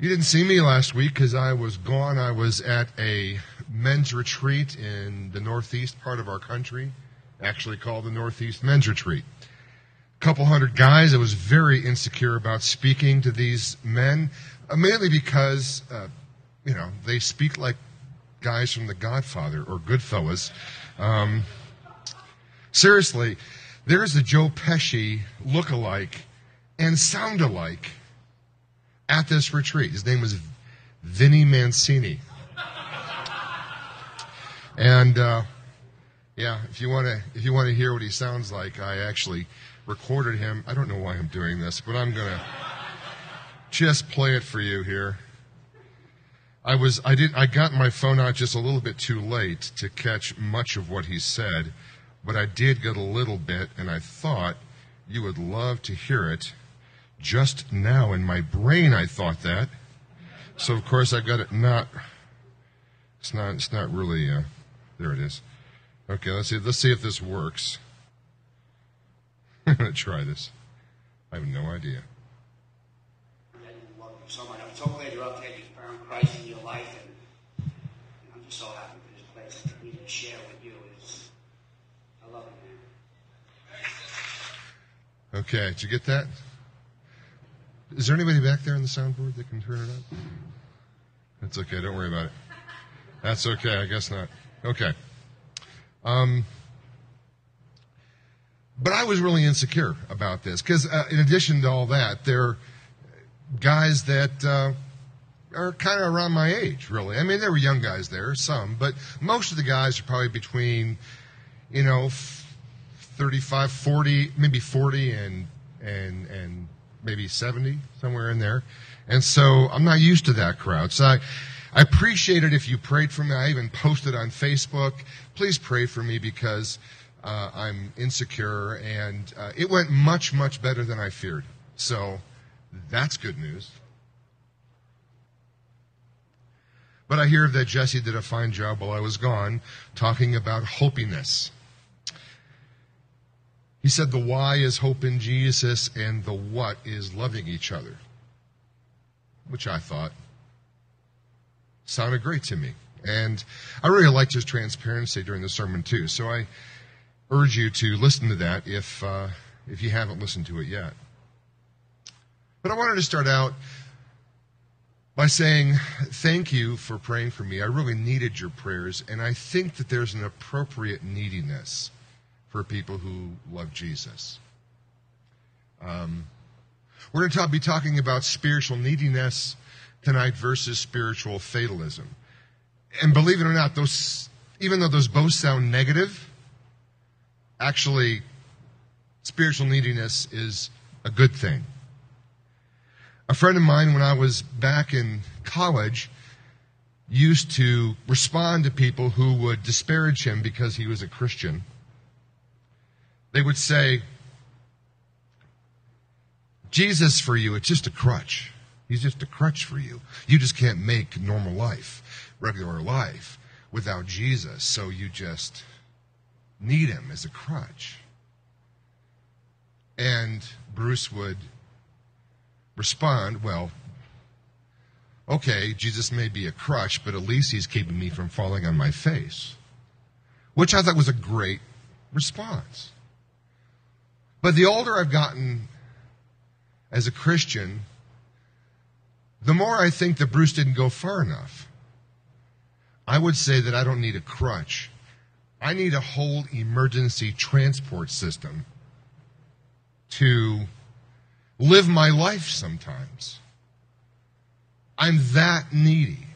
You didn't see me last week because I was gone. I was at a men's retreat in the northeast part of our country, actually called the Northeast Men's Retreat. A couple hundred guys. I was very insecure about speaking to these men, uh, mainly because, uh, you know, they speak like guys from The Godfather or Goodfellas. Um, seriously, there's a Joe Pesci look-alike and sound-alike at this retreat. His name was Vinnie Mancini. And uh, yeah, if you want to, if you want to hear what he sounds like, I actually recorded him. I don't know why I'm doing this, but I'm gonna just play it for you here. I was, I did, I got my phone out just a little bit too late to catch much of what he said, but I did get a little bit, and I thought you would love to hear it. Just now in my brain, I thought that. So of course I got it not. It's not. It's not really. Uh, there it is. Okay, let's see. Let's see if this works. I'm gonna try this. I have no idea. I'm glad you're up found Christ in your life, and I'm just so happy this place to share with you. Is I love it, man. Okay, did you get that? Is there anybody back there on the soundboard that can turn it up? That's okay. Don't worry about it. That's okay. I guess not. Okay. Um, but I was really insecure about this because, uh, in addition to all that, there are guys that uh, are kind of around my age, really. I mean, there were young guys there, some, but most of the guys are probably between, you know, f- 35, 40, maybe 40 and and and maybe 70, somewhere in there. And so I'm not used to that crowd. So I, I appreciate it if you prayed for me. I even posted on Facebook. Please pray for me because uh, I'm insecure, and uh, it went much, much better than I feared. So that's good news. But I hear that Jesse did a fine job while I was gone talking about hopiness. He said the why is hope in Jesus and the what is loving each other, which I thought sounded great to me. And I really liked his transparency during the sermon too. So I urge you to listen to that if uh, if you haven't listened to it yet. But I wanted to start out by saying thank you for praying for me. I really needed your prayers, and I think that there's an appropriate neediness for people who love Jesus. Um, we're going to be talking about spiritual neediness tonight versus spiritual fatalism. And believe it or not, those, even though those both sound negative, actually, spiritual neediness is a good thing. A friend of mine, when I was back in college, used to respond to people who would disparage him because he was a Christian. They would say, Jesus for you, it's just a crutch. He's just a crutch for you. You just can't make normal life, regular life, without Jesus. So you just need him as a crutch. And Bruce would respond, well, okay, Jesus may be a crutch, but at least he's keeping me from falling on my face. Which I thought was a great response. But the older I've gotten as a Christian, the more I think that Bruce didn't go far enough. I would say that I don't need a crutch. I need a whole emergency transport system to live my life sometimes. I'm that needy.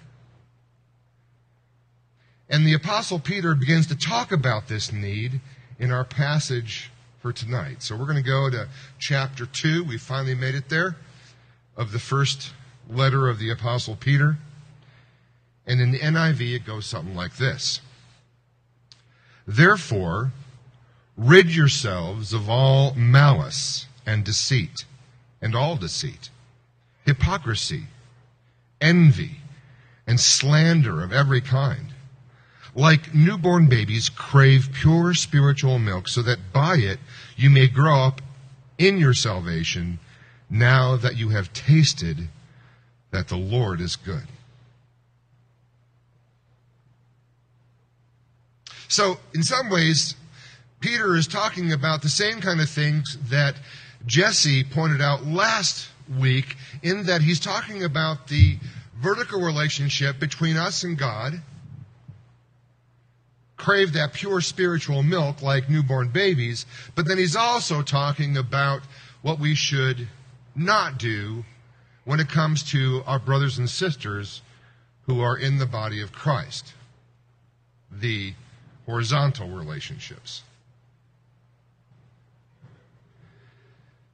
And the Apostle Peter begins to talk about this need in our passage for tonight. So we're going to go to chapter 2. We finally made it there of the first letter of the Apostle Peter. And in the NIV, it goes something like this Therefore, rid yourselves of all malice and deceit, and all deceit, hypocrisy, envy, and slander of every kind. Like newborn babies, crave pure spiritual milk, so that by it you may grow up in your salvation now that you have tasted that the Lord is good. So, in some ways, Peter is talking about the same kind of things that Jesse pointed out last week, in that he's talking about the vertical relationship between us and God. Crave that pure spiritual milk like newborn babies, but then he's also talking about what we should not do when it comes to our brothers and sisters who are in the body of Christ. The horizontal relationships.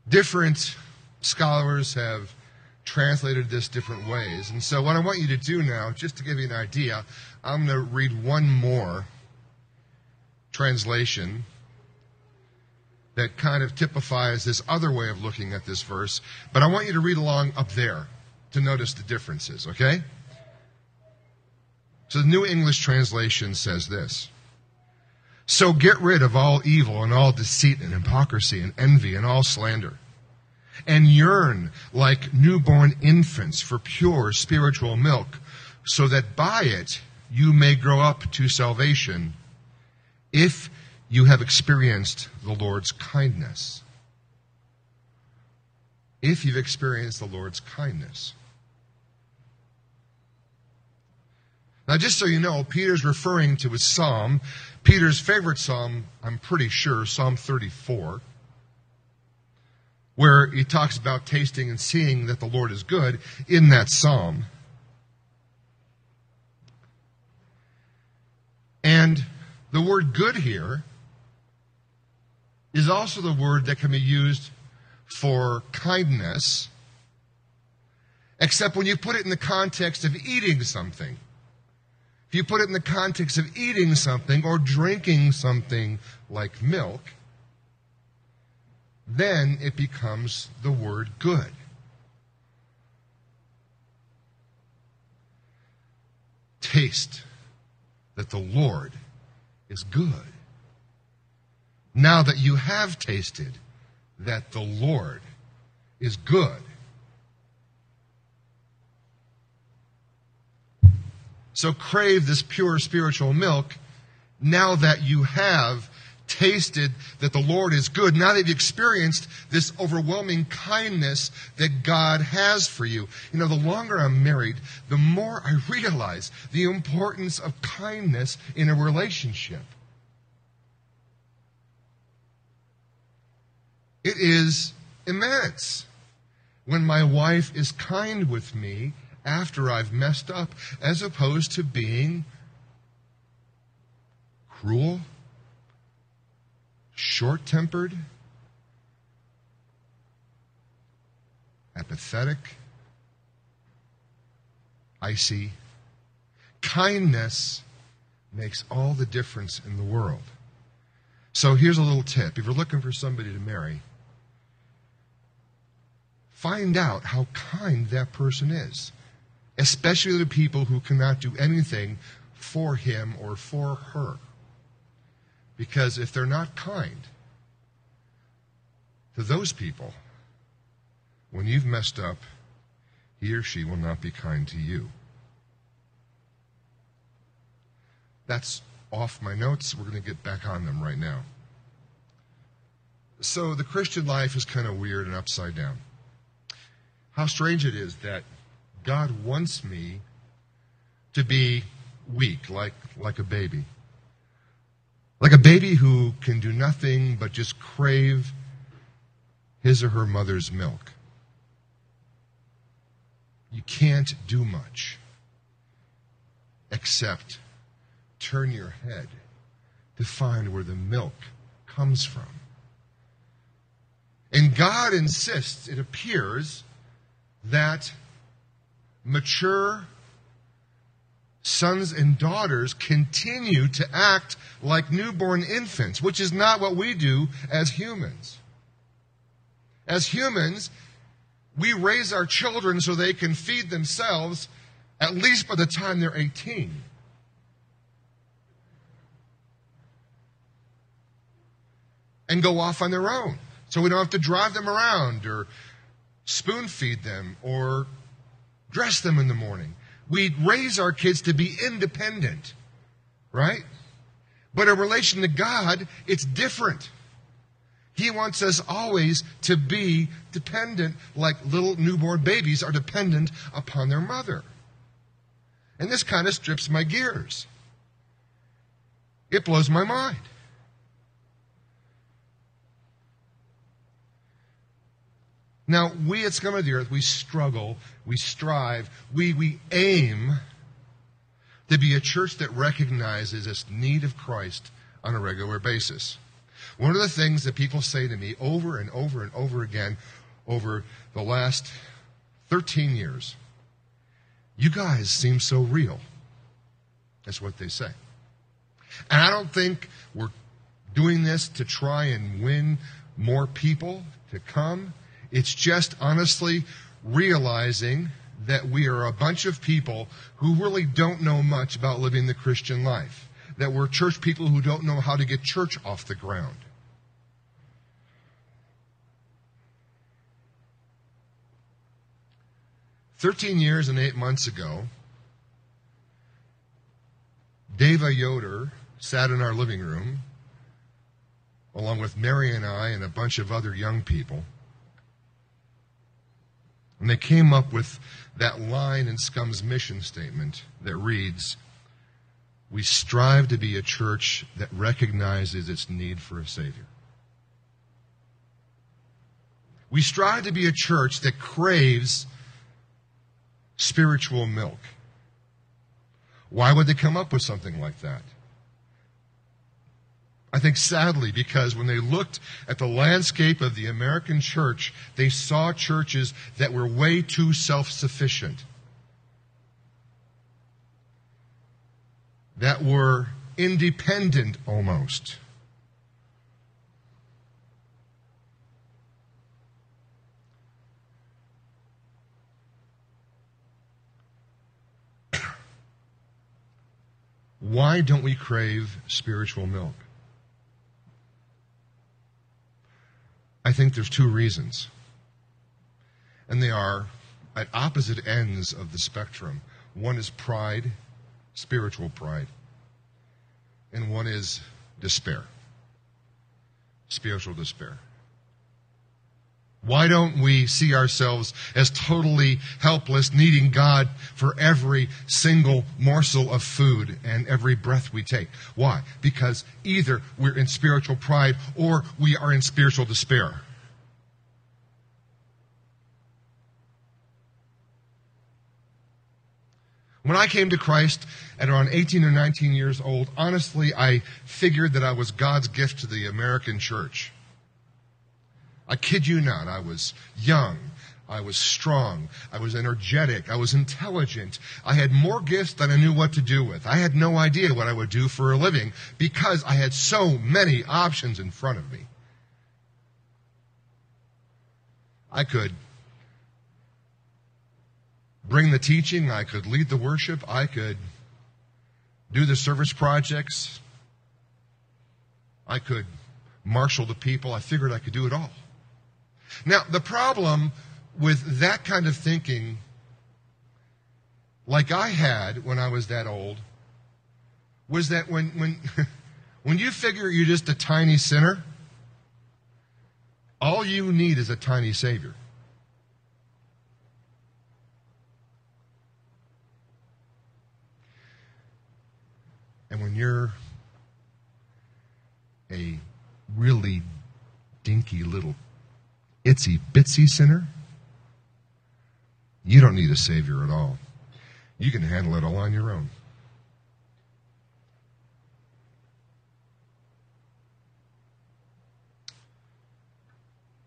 Different scholars have translated this different ways. And so, what I want you to do now, just to give you an idea, I'm going to read one more translation that kind of typifies this other way of looking at this verse. But I want you to read along up there to notice the differences, okay? So, the New English translation says this. So get rid of all evil and all deceit and hypocrisy and envy and all slander. And yearn like newborn infants for pure spiritual milk, so that by it you may grow up to salvation, if you have experienced the Lord's kindness. If you've experienced the Lord's kindness. Now, just so you know, Peter's referring to his psalm Peter's favorite psalm, I'm pretty sure, Psalm 34, where he talks about tasting and seeing that the Lord is good in that psalm. And the word good here is also the word that can be used for kindness, except when you put it in the context of eating something. If you put it in the context of eating something or drinking something like milk, then it becomes the word good. Taste that the Lord is good. Now that you have tasted that the Lord is good, So crave this pure spiritual milk now that you have tasted that the Lord is good, now that you've experienced this overwhelming kindness that God has for you. You know, the longer I'm married, the more I realize the importance of kindness in a relationship. It is immense when my wife is kind with me after I've messed up, as opposed to being cruel, short tempered, apathetic, icy. Kindness makes all the difference in the world. So here's a little tip. If you're looking for somebody to marry, find out how kind that person is especially the people who cannot do anything for him or for her. Because if they're not kind to those people, when you've messed up, he or she will not be kind to you. That's off my notes. We're going to get back on them right now. So the Christian life is kind of weird and upside down. How strange it is that God wants me to be weak, like, like a baby. Like a baby who can do nothing but just crave his or her mother's milk. You can't do much except turn your head to find where the milk comes from. And God insists, it appears, that mature sons and daughters continue to act like newborn infants, which is not what we do as humans. As humans, we raise our children so they can feed themselves at least by the time they're 18. And go off on their own. So we don't have to drive them around or spoon feed them or dress them in the morning. We raise our kids to be independent, right? But in relation to God, it's different. He wants us always to be dependent, like little newborn babies are dependent upon their mother. And this kind of strips my gears. It blows my mind. Now, we at Scum of the Earth, we struggle, we strive, we, we aim to be a church that recognizes this need of Christ on a regular basis. One of the things that people say to me over and over and over again over the last 13 years, you guys seem so real. That's what they say. And I don't think we're doing this to try and win more people to come. It's just honestly realizing that we are a bunch of people who really don't know much about living the Christian life. That we're church people who don't know how to get church off the ground. Thirteen years and eight months ago, Deva Yoder sat in our living room, along with Mary and I and a bunch of other young people. And they came up with that line in Scum's mission statement that reads, We strive to be a church that recognizes its need for a Savior. We strive to be a church that craves spiritual milk. Why would they come up with something like that? I think sadly, because when they looked at the landscape of the American church, they saw churches that were way too self sufficient, that were independent almost. Why don't we crave spiritual milk? I think there's two reasons. And they are at opposite ends of the spectrum. One is pride, spiritual pride, and one is despair, spiritual despair. Why don't we see ourselves as totally helpless, needing God for every single morsel of food and every breath we take? Why? Because either we're in spiritual pride or we are in spiritual despair. When I came to Christ at around 18 or 19 years old, honestly, I figured that I was God's gift to the American church. I kid you not. I was young. I was strong. I was energetic. I was intelligent. I had more gifts than I knew what to do with. I had no idea what I would do for a living because I had so many options in front of me. I could bring the teaching. I could lead the worship. I could do the service projects. I could marshal the people. I figured I could do it all. Now, the problem with that kind of thinking, like I had when I was that old, was that when, when, when you figure you're just a tiny sinner, all you need is a tiny Savior. And when you're a really dinky little itsy bitsy sinner, you don't need a Savior at all. You can handle it all on your own.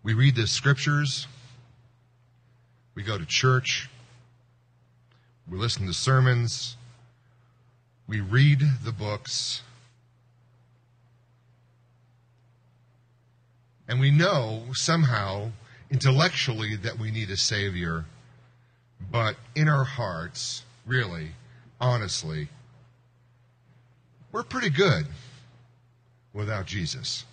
We read the scriptures, we go to church, we listen to sermons, we read the books, And we know somehow, intellectually, that we need a Savior. But in our hearts, really, honestly, we're pretty good without Jesus.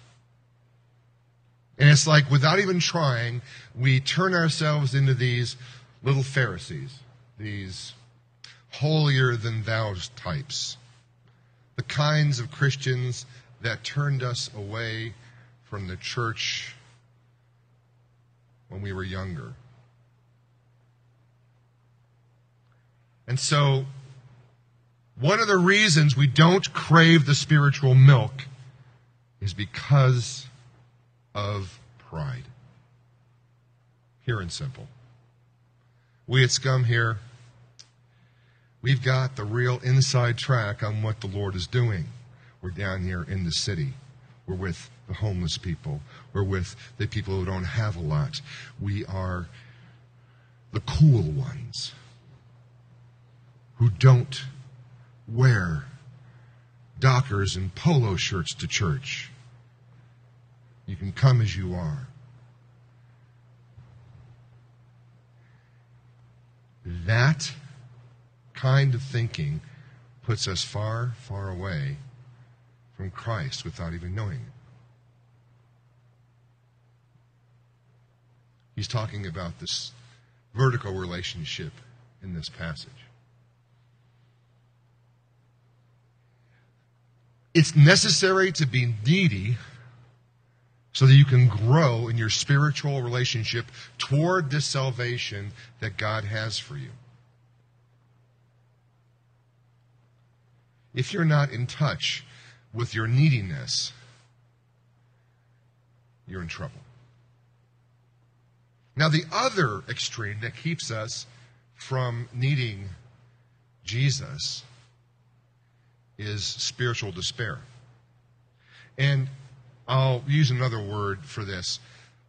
And it's like, without even trying, we turn ourselves into these little Pharisees. these holier than thou types, the kinds of Christians that turned us away from the church when we were younger. And so, one of the reasons we don't crave the spiritual milk is because of pride. Pure and simple. We at Scum here, we've got the real inside track on what the Lord is doing. We're down here in the city. We're with the homeless people. We're with the people who don't have a lot. We are the cool ones who don't wear dockers and polo shirts to church. You can come as you are. That kind of thinking puts us far, far away from Christ without even knowing it. He's talking about this vertical relationship in this passage. It's necessary to be needy so that you can grow in your spiritual relationship toward this salvation that God has for you. If you're not in touch with your neediness, you're in trouble. Now, the other extreme that keeps us from needing Jesus is spiritual despair. And I'll use another word for this.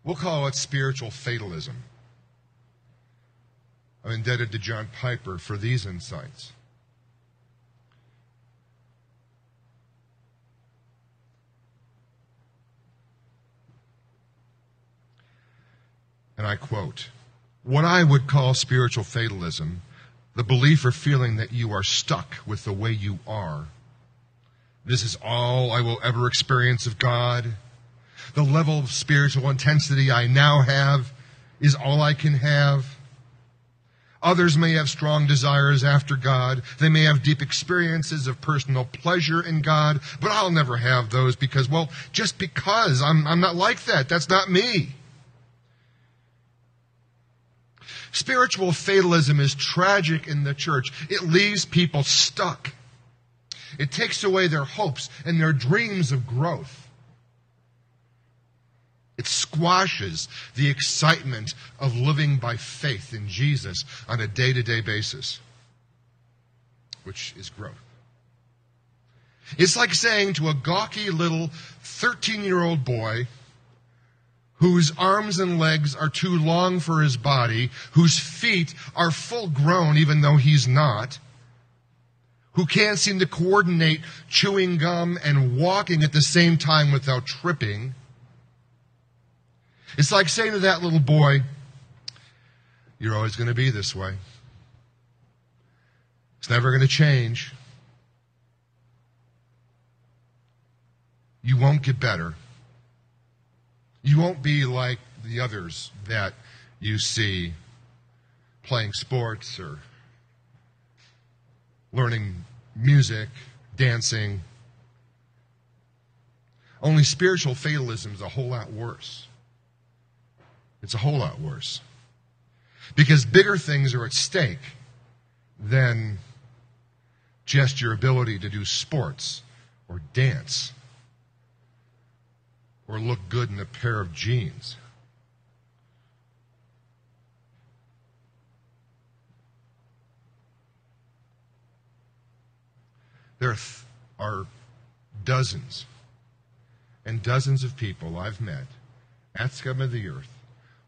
We'll call it spiritual fatalism. I'm indebted to John Piper for these insights. And I quote What I would call spiritual fatalism, the belief or feeling that you are stuck with the way you are this is all I will ever experience of God. The level of spiritual intensity I now have is all I can have. Others may have strong desires after God. They may have deep experiences of personal pleasure in God, but I'll never have those because, well, just because I'm, I'm not like that. That's not me. Spiritual fatalism is tragic in the church. It leaves people stuck. It takes away their hopes and their dreams of growth. It squashes the excitement of living by faith in Jesus on a day to day basis, which is growth. It's like saying to a gawky little 13 year old boy whose arms and legs are too long for his body, whose feet are full grown even though he's not, who can't seem to coordinate chewing gum and walking at the same time without tripping. It's like saying to that little boy, You're always going to be this way. It's never going to change. You won't get better. You won't be like the others that you see playing sports or learning music, dancing. Only spiritual fatalism is a whole lot worse. It's a whole lot worse. Because bigger things are at stake than just your ability to do sports or dance or look good in a pair of jeans. There are dozens and dozens of people I've met at Scum of the Earth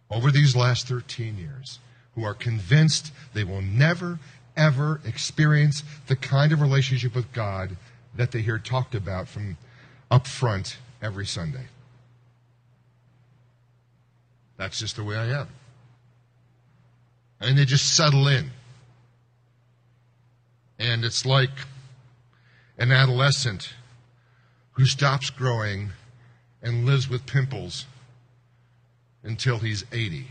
over these last 13 years who are convinced they will never, ever experience the kind of relationship with God that they hear talked about from up front every Sunday. That's just the way I am. And they just settle in. And it's like an adolescent who stops growing and lives with pimples until he's 80.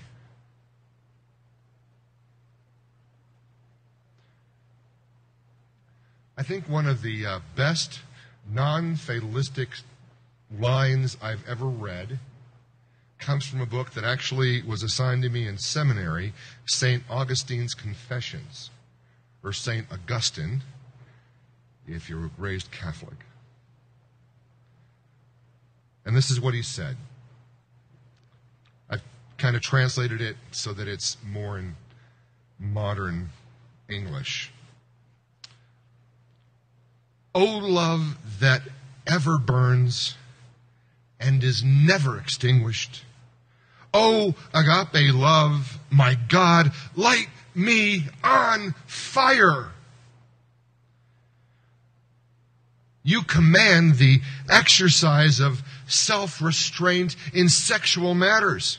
I think one of the uh, best non fatalistic lines I've ever read comes from a book that actually was assigned to me in seminary St. Augustine's Confessions, or St. Augustine, if you're raised Catholic. And this is what he said. I've kind of translated it so that it's more in modern English. O love that ever burns and is never extinguished. O agape love, my God, light me on fire. You command the exercise of self restraint in sexual matters.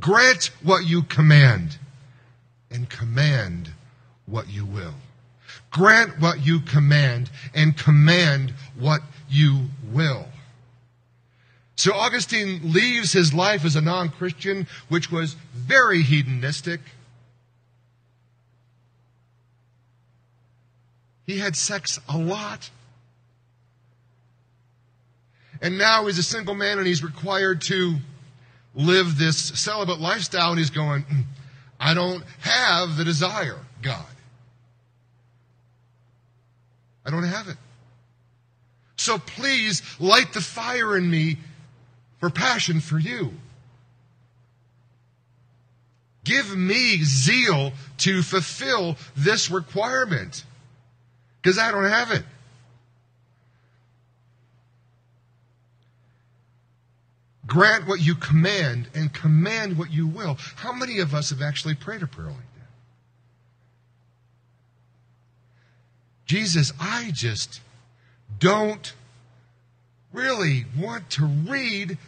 Grant what you command and command what you will. Grant what you command and command what you will. So Augustine leaves his life as a non Christian, which was very hedonistic. He had sex a lot. And now he's a single man and he's required to live this celibate lifestyle, and he's going, hmm, I don't have the desire, God. I don't have it. So please light the fire in me for passion for you. Give me zeal to fulfill this requirement because I don't have it. Grant what you command and command what you will. How many of us have actually prayed a prayer like that? Jesus, I just don't really want to read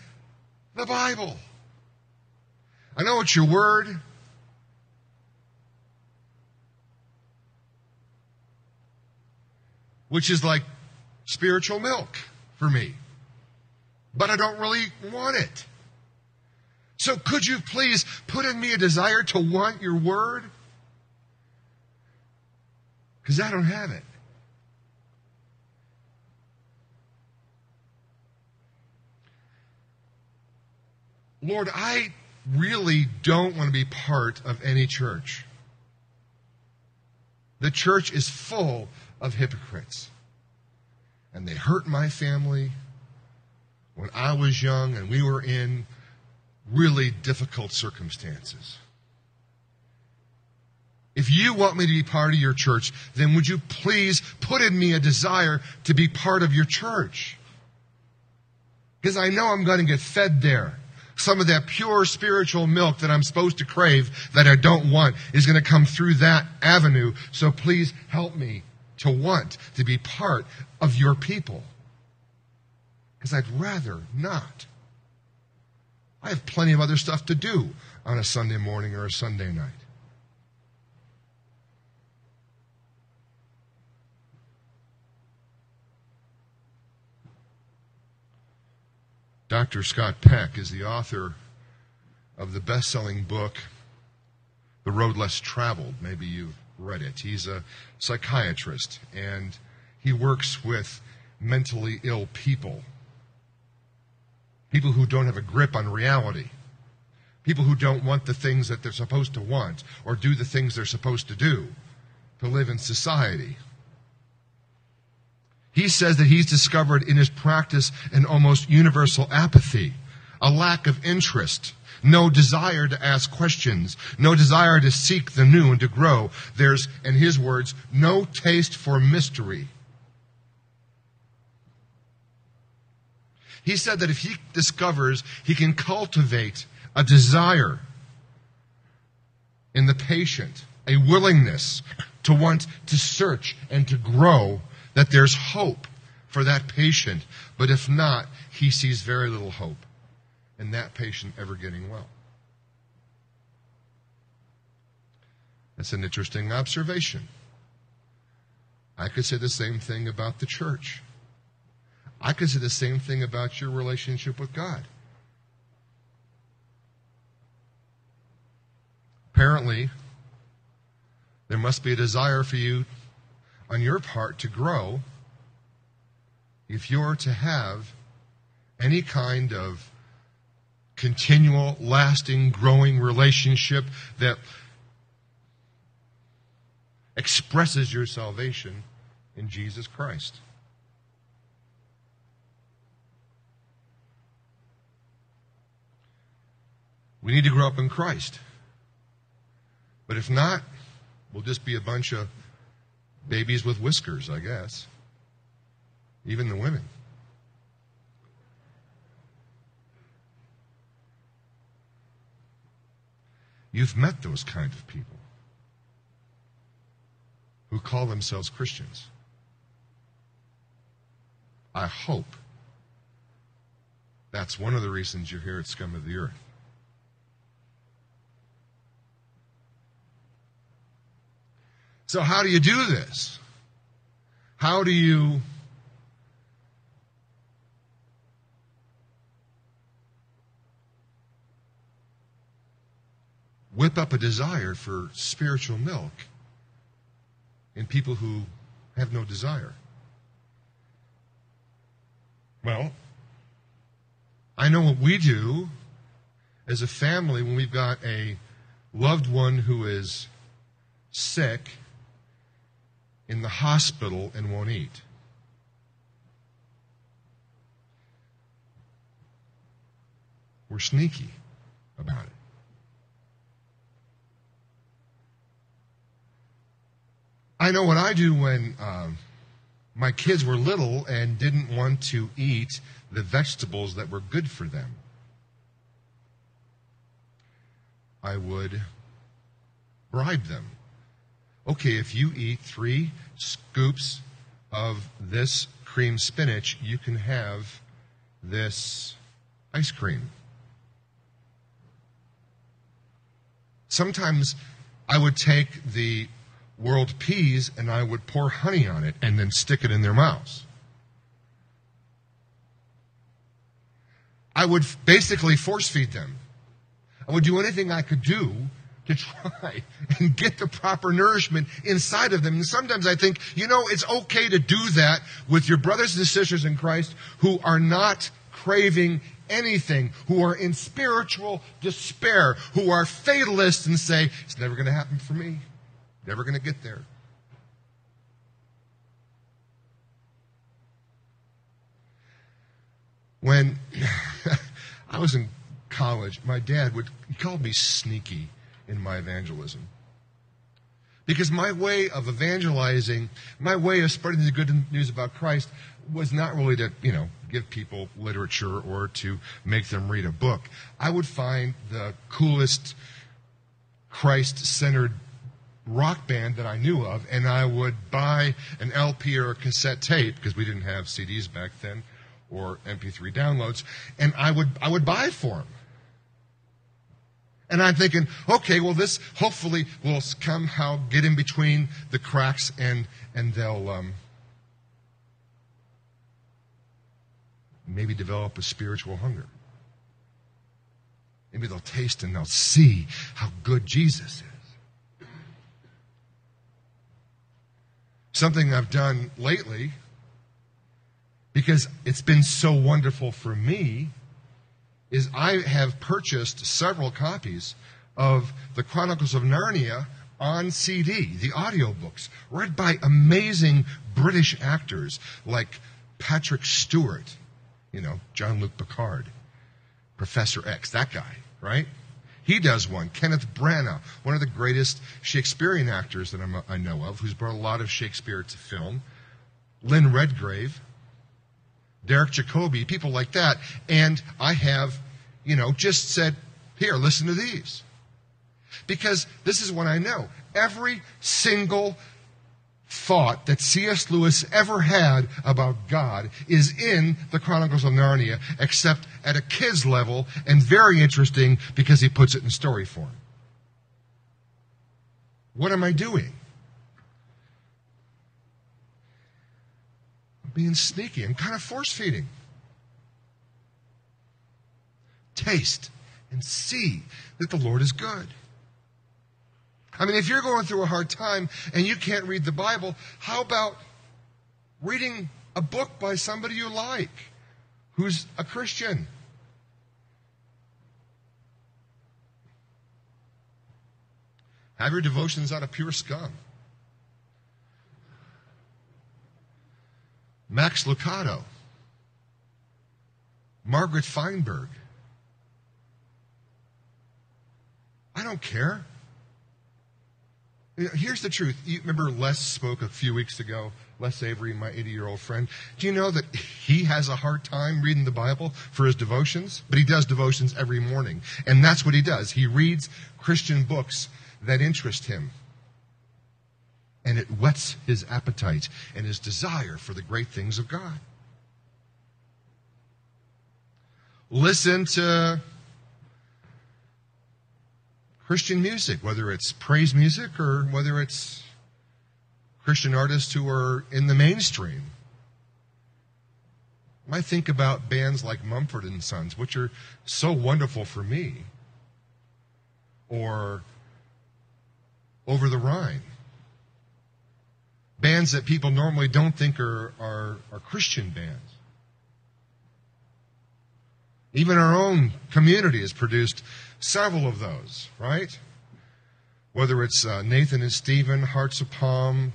the Bible. I know it's your word. Which is like spiritual milk for me. But I don't really want it. So could you please put in me a desire to want your word? Because I don't have it. Lord, I really don't want to be part of any church. The church is full of hypocrites. And they hurt my family when I was young and we were in really difficult circumstances. If you want me to be part of your church, then would you please put in me a desire to be part of your church? Because I know I'm going to get fed there some of that pure spiritual milk that I'm supposed to crave that I don't want is going to come through that avenue. So please help me to want to be part of your people. Because I'd rather not. I have plenty of other stuff to do on a Sunday morning or a Sunday night. Dr. Scott Peck is the author of the best selling book, The Road Less Traveled. Maybe you've read it. He's a psychiatrist and he works with mentally ill people, people who don't have a grip on reality, people who don't want the things that they're supposed to want or do the things they're supposed to do to live in society. He says that he's discovered in his practice an almost universal apathy, a lack of interest, no desire to ask questions, no desire to seek the new and to grow. There's, in his words, no taste for mystery. He said that if he discovers he can cultivate a desire in the patient, a willingness to want to search and to grow, that there's hope for that patient. But if not, he sees very little hope in that patient ever getting well. That's an interesting observation. I could say the same thing about the church. I could say the same thing about your relationship with God. Apparently, there must be a desire for you on your part to grow if you're to have any kind of continual, lasting, growing relationship that expresses your salvation in Jesus Christ. We need to grow up in Christ. But if not, we'll just be a bunch of babies with whiskers, I guess. Even the women. You've met those kind of people who call themselves Christians. I hope that's one of the reasons you're here at Scum of the Earth. So, how do you do this? How do you whip up a desire for spiritual milk in people who have no desire? Well, I know what we do as a family when we've got a loved one who is sick in the hospital and won't eat. We're sneaky about it. I know what I do when um, my kids were little and didn't want to eat the vegetables that were good for them. I would bribe them okay, if you eat three scoops of this cream spinach, you can have this ice cream. Sometimes I would take the world peas and I would pour honey on it and then stick it in their mouths. I would basically force feed them. I would do anything I could do to try and get the proper nourishment inside of them. And sometimes I think, you know, it's okay to do that with your brothers and sisters in Christ who are not craving anything, who are in spiritual despair, who are fatalists and say, it's never going to happen for me, never going to get there. When I was in college, my dad would, call me sneaky in my evangelism. Because my way of evangelizing, my way of spreading the good news about Christ was not really to, you know, give people literature or to make them read a book. I would find the coolest Christ centered rock band that I knew of, and I would buy an LP or a cassette tape, because we didn't have CDs back then, or MP3 downloads, and I would, I would buy for them. And I'm thinking, okay, well, this hopefully will somehow get in between the cracks and, and they'll um, maybe develop a spiritual hunger. Maybe they'll taste and they'll see how good Jesus is. Something I've done lately, because it's been so wonderful for me is I have purchased several copies of the Chronicles of Narnia on CD, the audiobooks, read by amazing British actors like Patrick Stewart, you know, Jean-Luc Picard, Professor X, that guy, right? He does one. Kenneth Branagh, one of the greatest Shakespearean actors that I'm, i know of, who's brought a lot of Shakespeare to film. Lynn Redgrave, Derek Jacobi, people like that. And I have, you know, just said, here, listen to these. Because this is what I know. Every single thought that C.S. Lewis ever had about God is in the Chronicles of Narnia, except at a kid's level, and very interesting because he puts it in story form. What am I doing? I'm being sneaky. I'm kind of force feeding. Taste and see that the Lord is good. I mean, if you're going through a hard time and you can't read the Bible, how about reading a book by somebody you like who's a Christian? Have your devotions out of pure scum. Max Lucado, Margaret Feinberg. I don't care. Here's the truth. You remember Les spoke a few weeks ago, Les Avery, my 80 year old friend. Do you know that he has a hard time reading the Bible for his devotions? But he does devotions every morning. And that's what he does. He reads Christian books that interest him. And it whets his appetite and his desire for the great things of God. Listen to Christian music, whether it's praise music or whether it's Christian artists who are in the mainstream. I think about bands like Mumford and Sons, which are so wonderful for me, or Over the Rhine. Bands that people normally don't think are, are, are Christian bands. Even our own community has produced several of those, right? Whether it's uh, Nathan and Stephen, Hearts of Palm,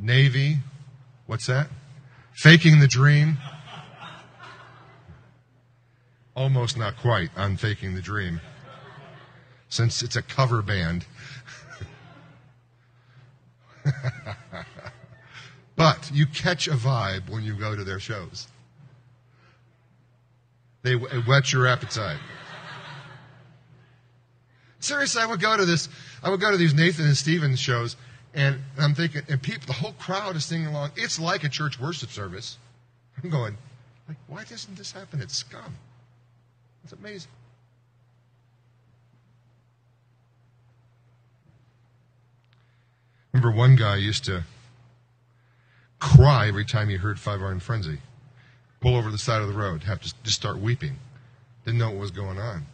Navy, what's that? Faking the Dream. Almost not quite on Faking the Dream, since it's a cover band. but you catch a vibe when you go to their shows. They whet your appetite. Seriously, I would go to this. I would go to these Nathan and Stephen shows, and I'm thinking, and people, the whole crowd is singing along. It's like a church worship service. I'm going, like, why doesn't this happen at Scum? It's amazing. Remember, one guy used to cry every time you heard Five Iron Frenzy pull over the side of the road, have to just start weeping. Didn't know what was going on.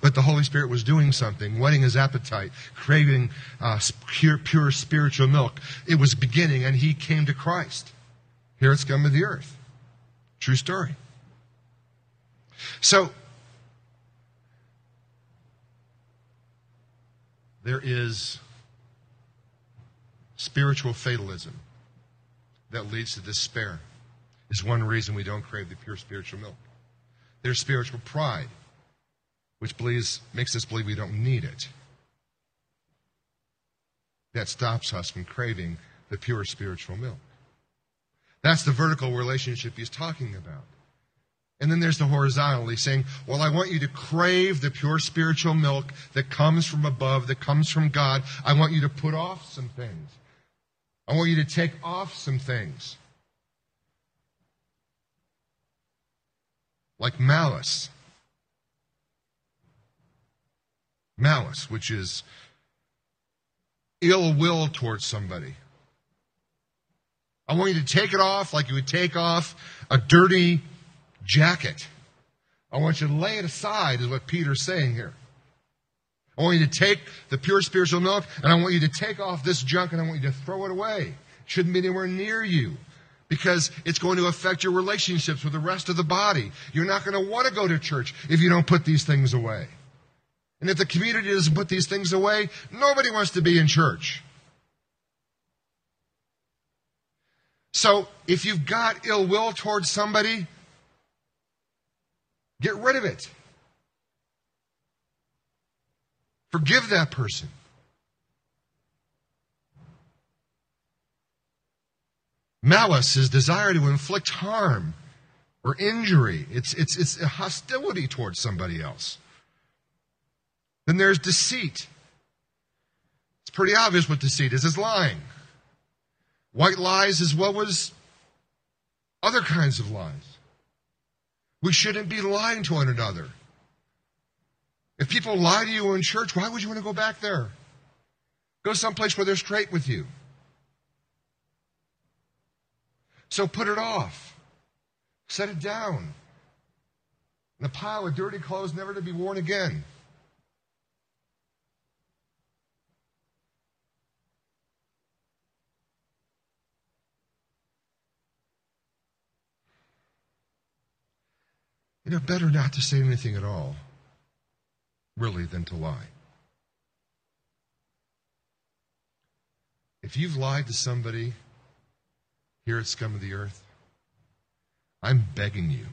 But the Holy Spirit was doing something, whetting his appetite, craving uh, pure, pure spiritual milk. It was beginning, and he came to Christ. Here it's come to the earth. True story. So, there is spiritual fatalism that leads to despair is one reason we don't crave the pure spiritual milk. There's spiritual pride, which believes, makes us believe we don't need it. That stops us from craving the pure spiritual milk. That's the vertical relationship he's talking about. And then there's the horizontal. He's saying, Well, I want you to crave the pure spiritual milk that comes from above, that comes from God. I want you to put off some things. I want you to take off some things. like malice. Malice, which is ill will towards somebody. I want you to take it off like you would take off a dirty jacket. I want you to lay it aside, is what Peter's saying here. I want you to take the pure spiritual milk, and I want you to take off this junk, and I want you to throw it away. It shouldn't be anywhere near you because it's going to affect your relationships with the rest of the body. You're not going to want to go to church if you don't put these things away. And if the community doesn't put these things away, nobody wants to be in church. So if you've got ill will towards somebody, get rid of it. Forgive that person. Malice is desire to inflict harm or injury. It's, it's, it's a hostility towards somebody else. Then there's deceit. It's pretty obvious what deceit is. It's lying. White lies as well as other kinds of lies. We shouldn't be lying to one another. If people lie to you in church, why would you want to go back there? Go someplace where they're straight with you. So put it off. Set it down. in a pile of dirty clothes never to be worn again. You know, better not to say anything at all, really, than to lie. If you've lied to somebody here at Scum of the Earth, I'm begging you.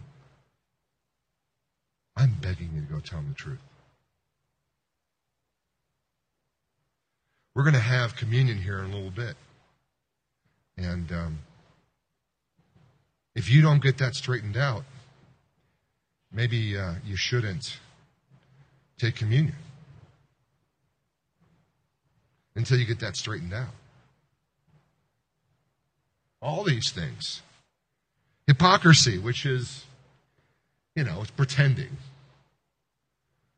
I'm begging you to go tell them the truth. We're going to have communion here in a little bit. And um, if you don't get that straightened out, maybe uh, you shouldn't take communion until you get that straightened out. All these things. Hypocrisy, which is, you know, it's pretending.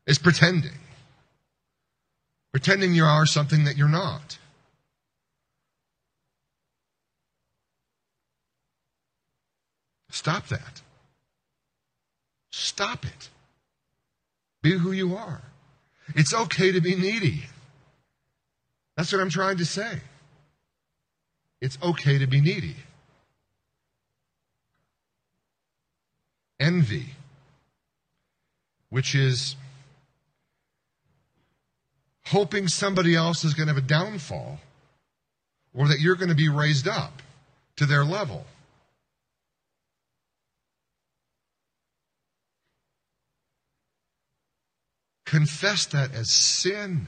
It's pretending. Pretending you are something that you're not. Stop that. Stop it. Be who you are. It's okay to be needy. That's what I'm trying to say. It's okay to be needy. Envy, which is hoping somebody else is going to have a downfall or that you're going to be raised up to their level. Confess that as sin.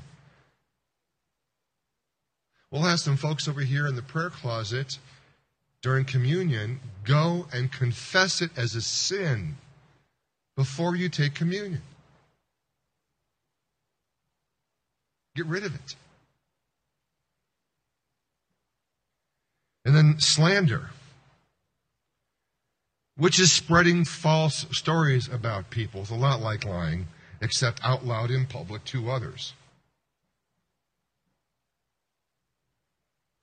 We'll have some folks over here in the prayer closet during communion go and confess it as a sin before you take communion. Get rid of it. And then slander, which is spreading false stories about people. It's a lot like lying except out loud in public to others.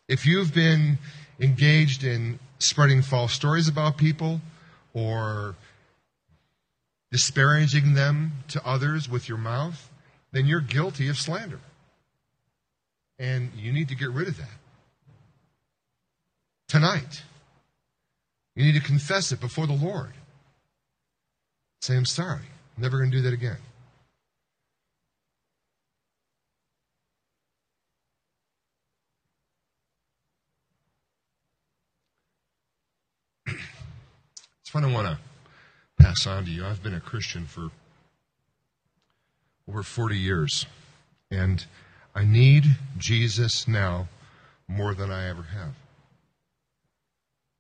If you've been engaged in spreading false stories about people or disparaging them to others with your mouth, then you're guilty of slander. And you need to get rid of that. Tonight. You need to confess it before the Lord. Say, I'm sorry. I'm never going to do that again. It's what I want to pass on to you. I've been a Christian for over 40 years, and I need Jesus now more than I ever have.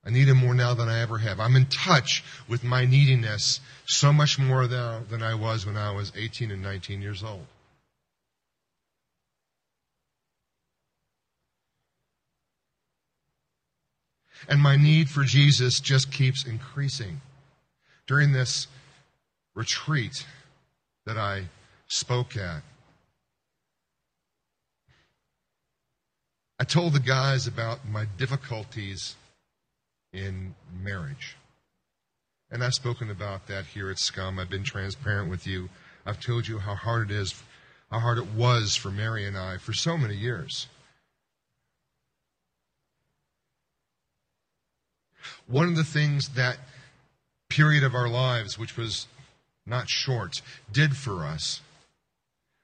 I need him more now than I ever have. I'm in touch with my neediness so much more than I was when I was 18 and 19 years old. And my need for Jesus just keeps increasing. During this retreat that I spoke at, I told the guys about my difficulties in marriage. And I've spoken about that here at Scum. I've been transparent with you. I've told you how hard it is, how hard it was for Mary and I for so many years. One of the things that period of our lives, which was not short, did for us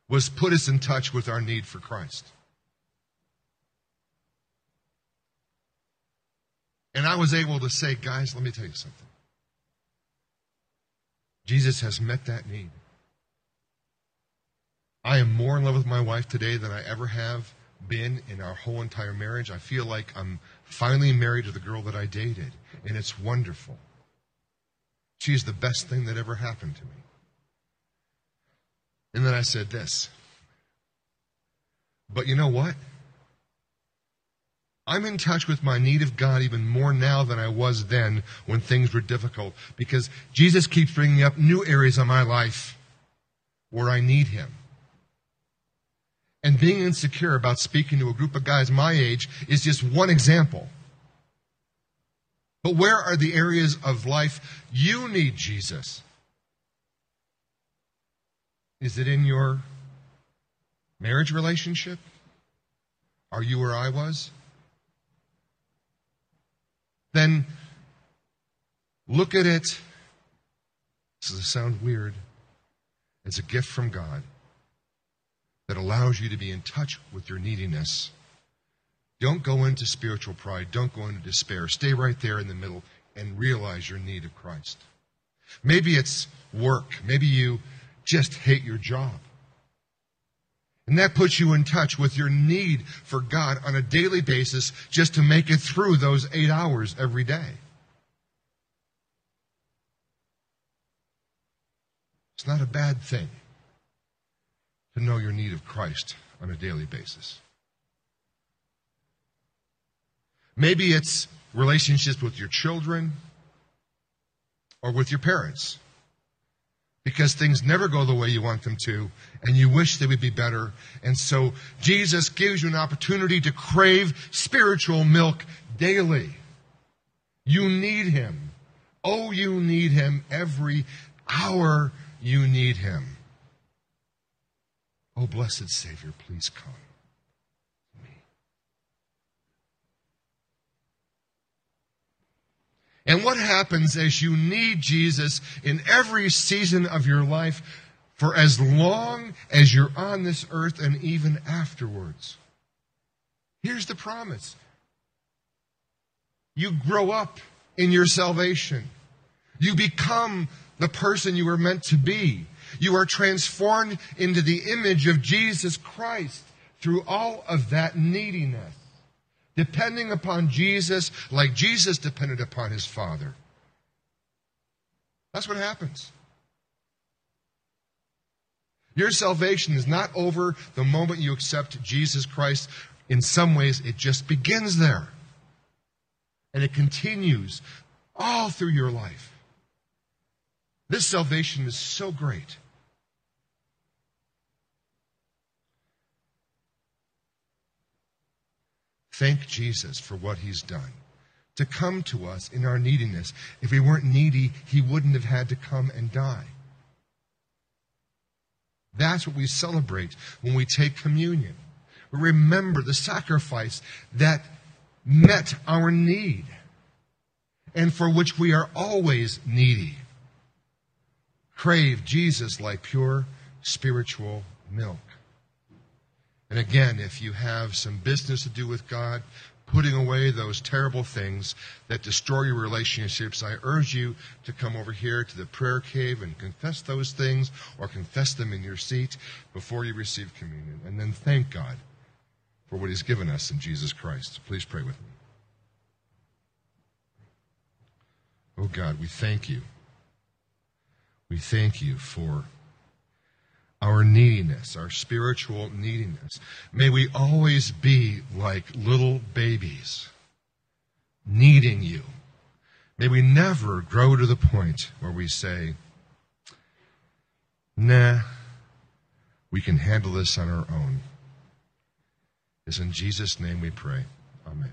was put us in touch with our need for Christ. And I was able to say, guys, let me tell you something. Jesus has met that need. I am more in love with my wife today than I ever have been in our whole entire marriage. I feel like I'm finally married to the girl that I dated, and it's wonderful. She's the best thing that ever happened to me. And then I said this. But you know what? I'm in touch with my need of God even more now than I was then when things were difficult because Jesus keeps bringing up new areas of my life where I need Him. And being insecure about speaking to a group of guys my age is just one example. But where are the areas of life you need Jesus? Is it in your marriage relationship? Are you where I was? Then look at it. This does sound weird. It's a gift from God that allows you to be in touch with your neediness. Don't go into spiritual pride. Don't go into despair. Stay right there in the middle and realize your need of Christ. Maybe it's work. Maybe you just hate your job. And that puts you in touch with your need for God on a daily basis just to make it through those eight hours every day. It's not a bad thing to know your need of Christ on a daily basis. Maybe it's relationships with your children or with your parents because things never go the way you want them to, and you wish they would be better. And so Jesus gives you an opportunity to crave spiritual milk daily. You need Him. Oh, you need Him every hour you need Him. Oh, blessed Savior, please come. to me. And what happens as you need Jesus in every season of your life for as long as you're on this earth and even afterwards? Here's the promise you grow up in your salvation, you become the person you were meant to be. You are transformed into the image of Jesus Christ through all of that neediness depending upon Jesus like Jesus depended upon his Father. That's what happens. Your salvation is not over the moment you accept Jesus Christ. In some ways, it just begins there. And it continues all through your life. This salvation is so great. Thank Jesus for what he's done. To come to us in our neediness. If he weren't needy, he wouldn't have had to come and die. That's what we celebrate when we take communion. We remember the sacrifice that met our need and for which we are always needy. Crave Jesus like pure spiritual milk. And again, if you have some business to do with God, putting away those terrible things that destroy your relationships, I urge you to come over here to the prayer cave and confess those things or confess them in your seat before you receive communion. And then thank God for what He's given us in Jesus Christ. Please pray with me. Oh God, we thank you. We thank you for our neediness, our spiritual neediness. May we always be like little babies, needing you. May we never grow to the point where we say, nah, we can handle this on our own. It's in Jesus' name we pray. Amen.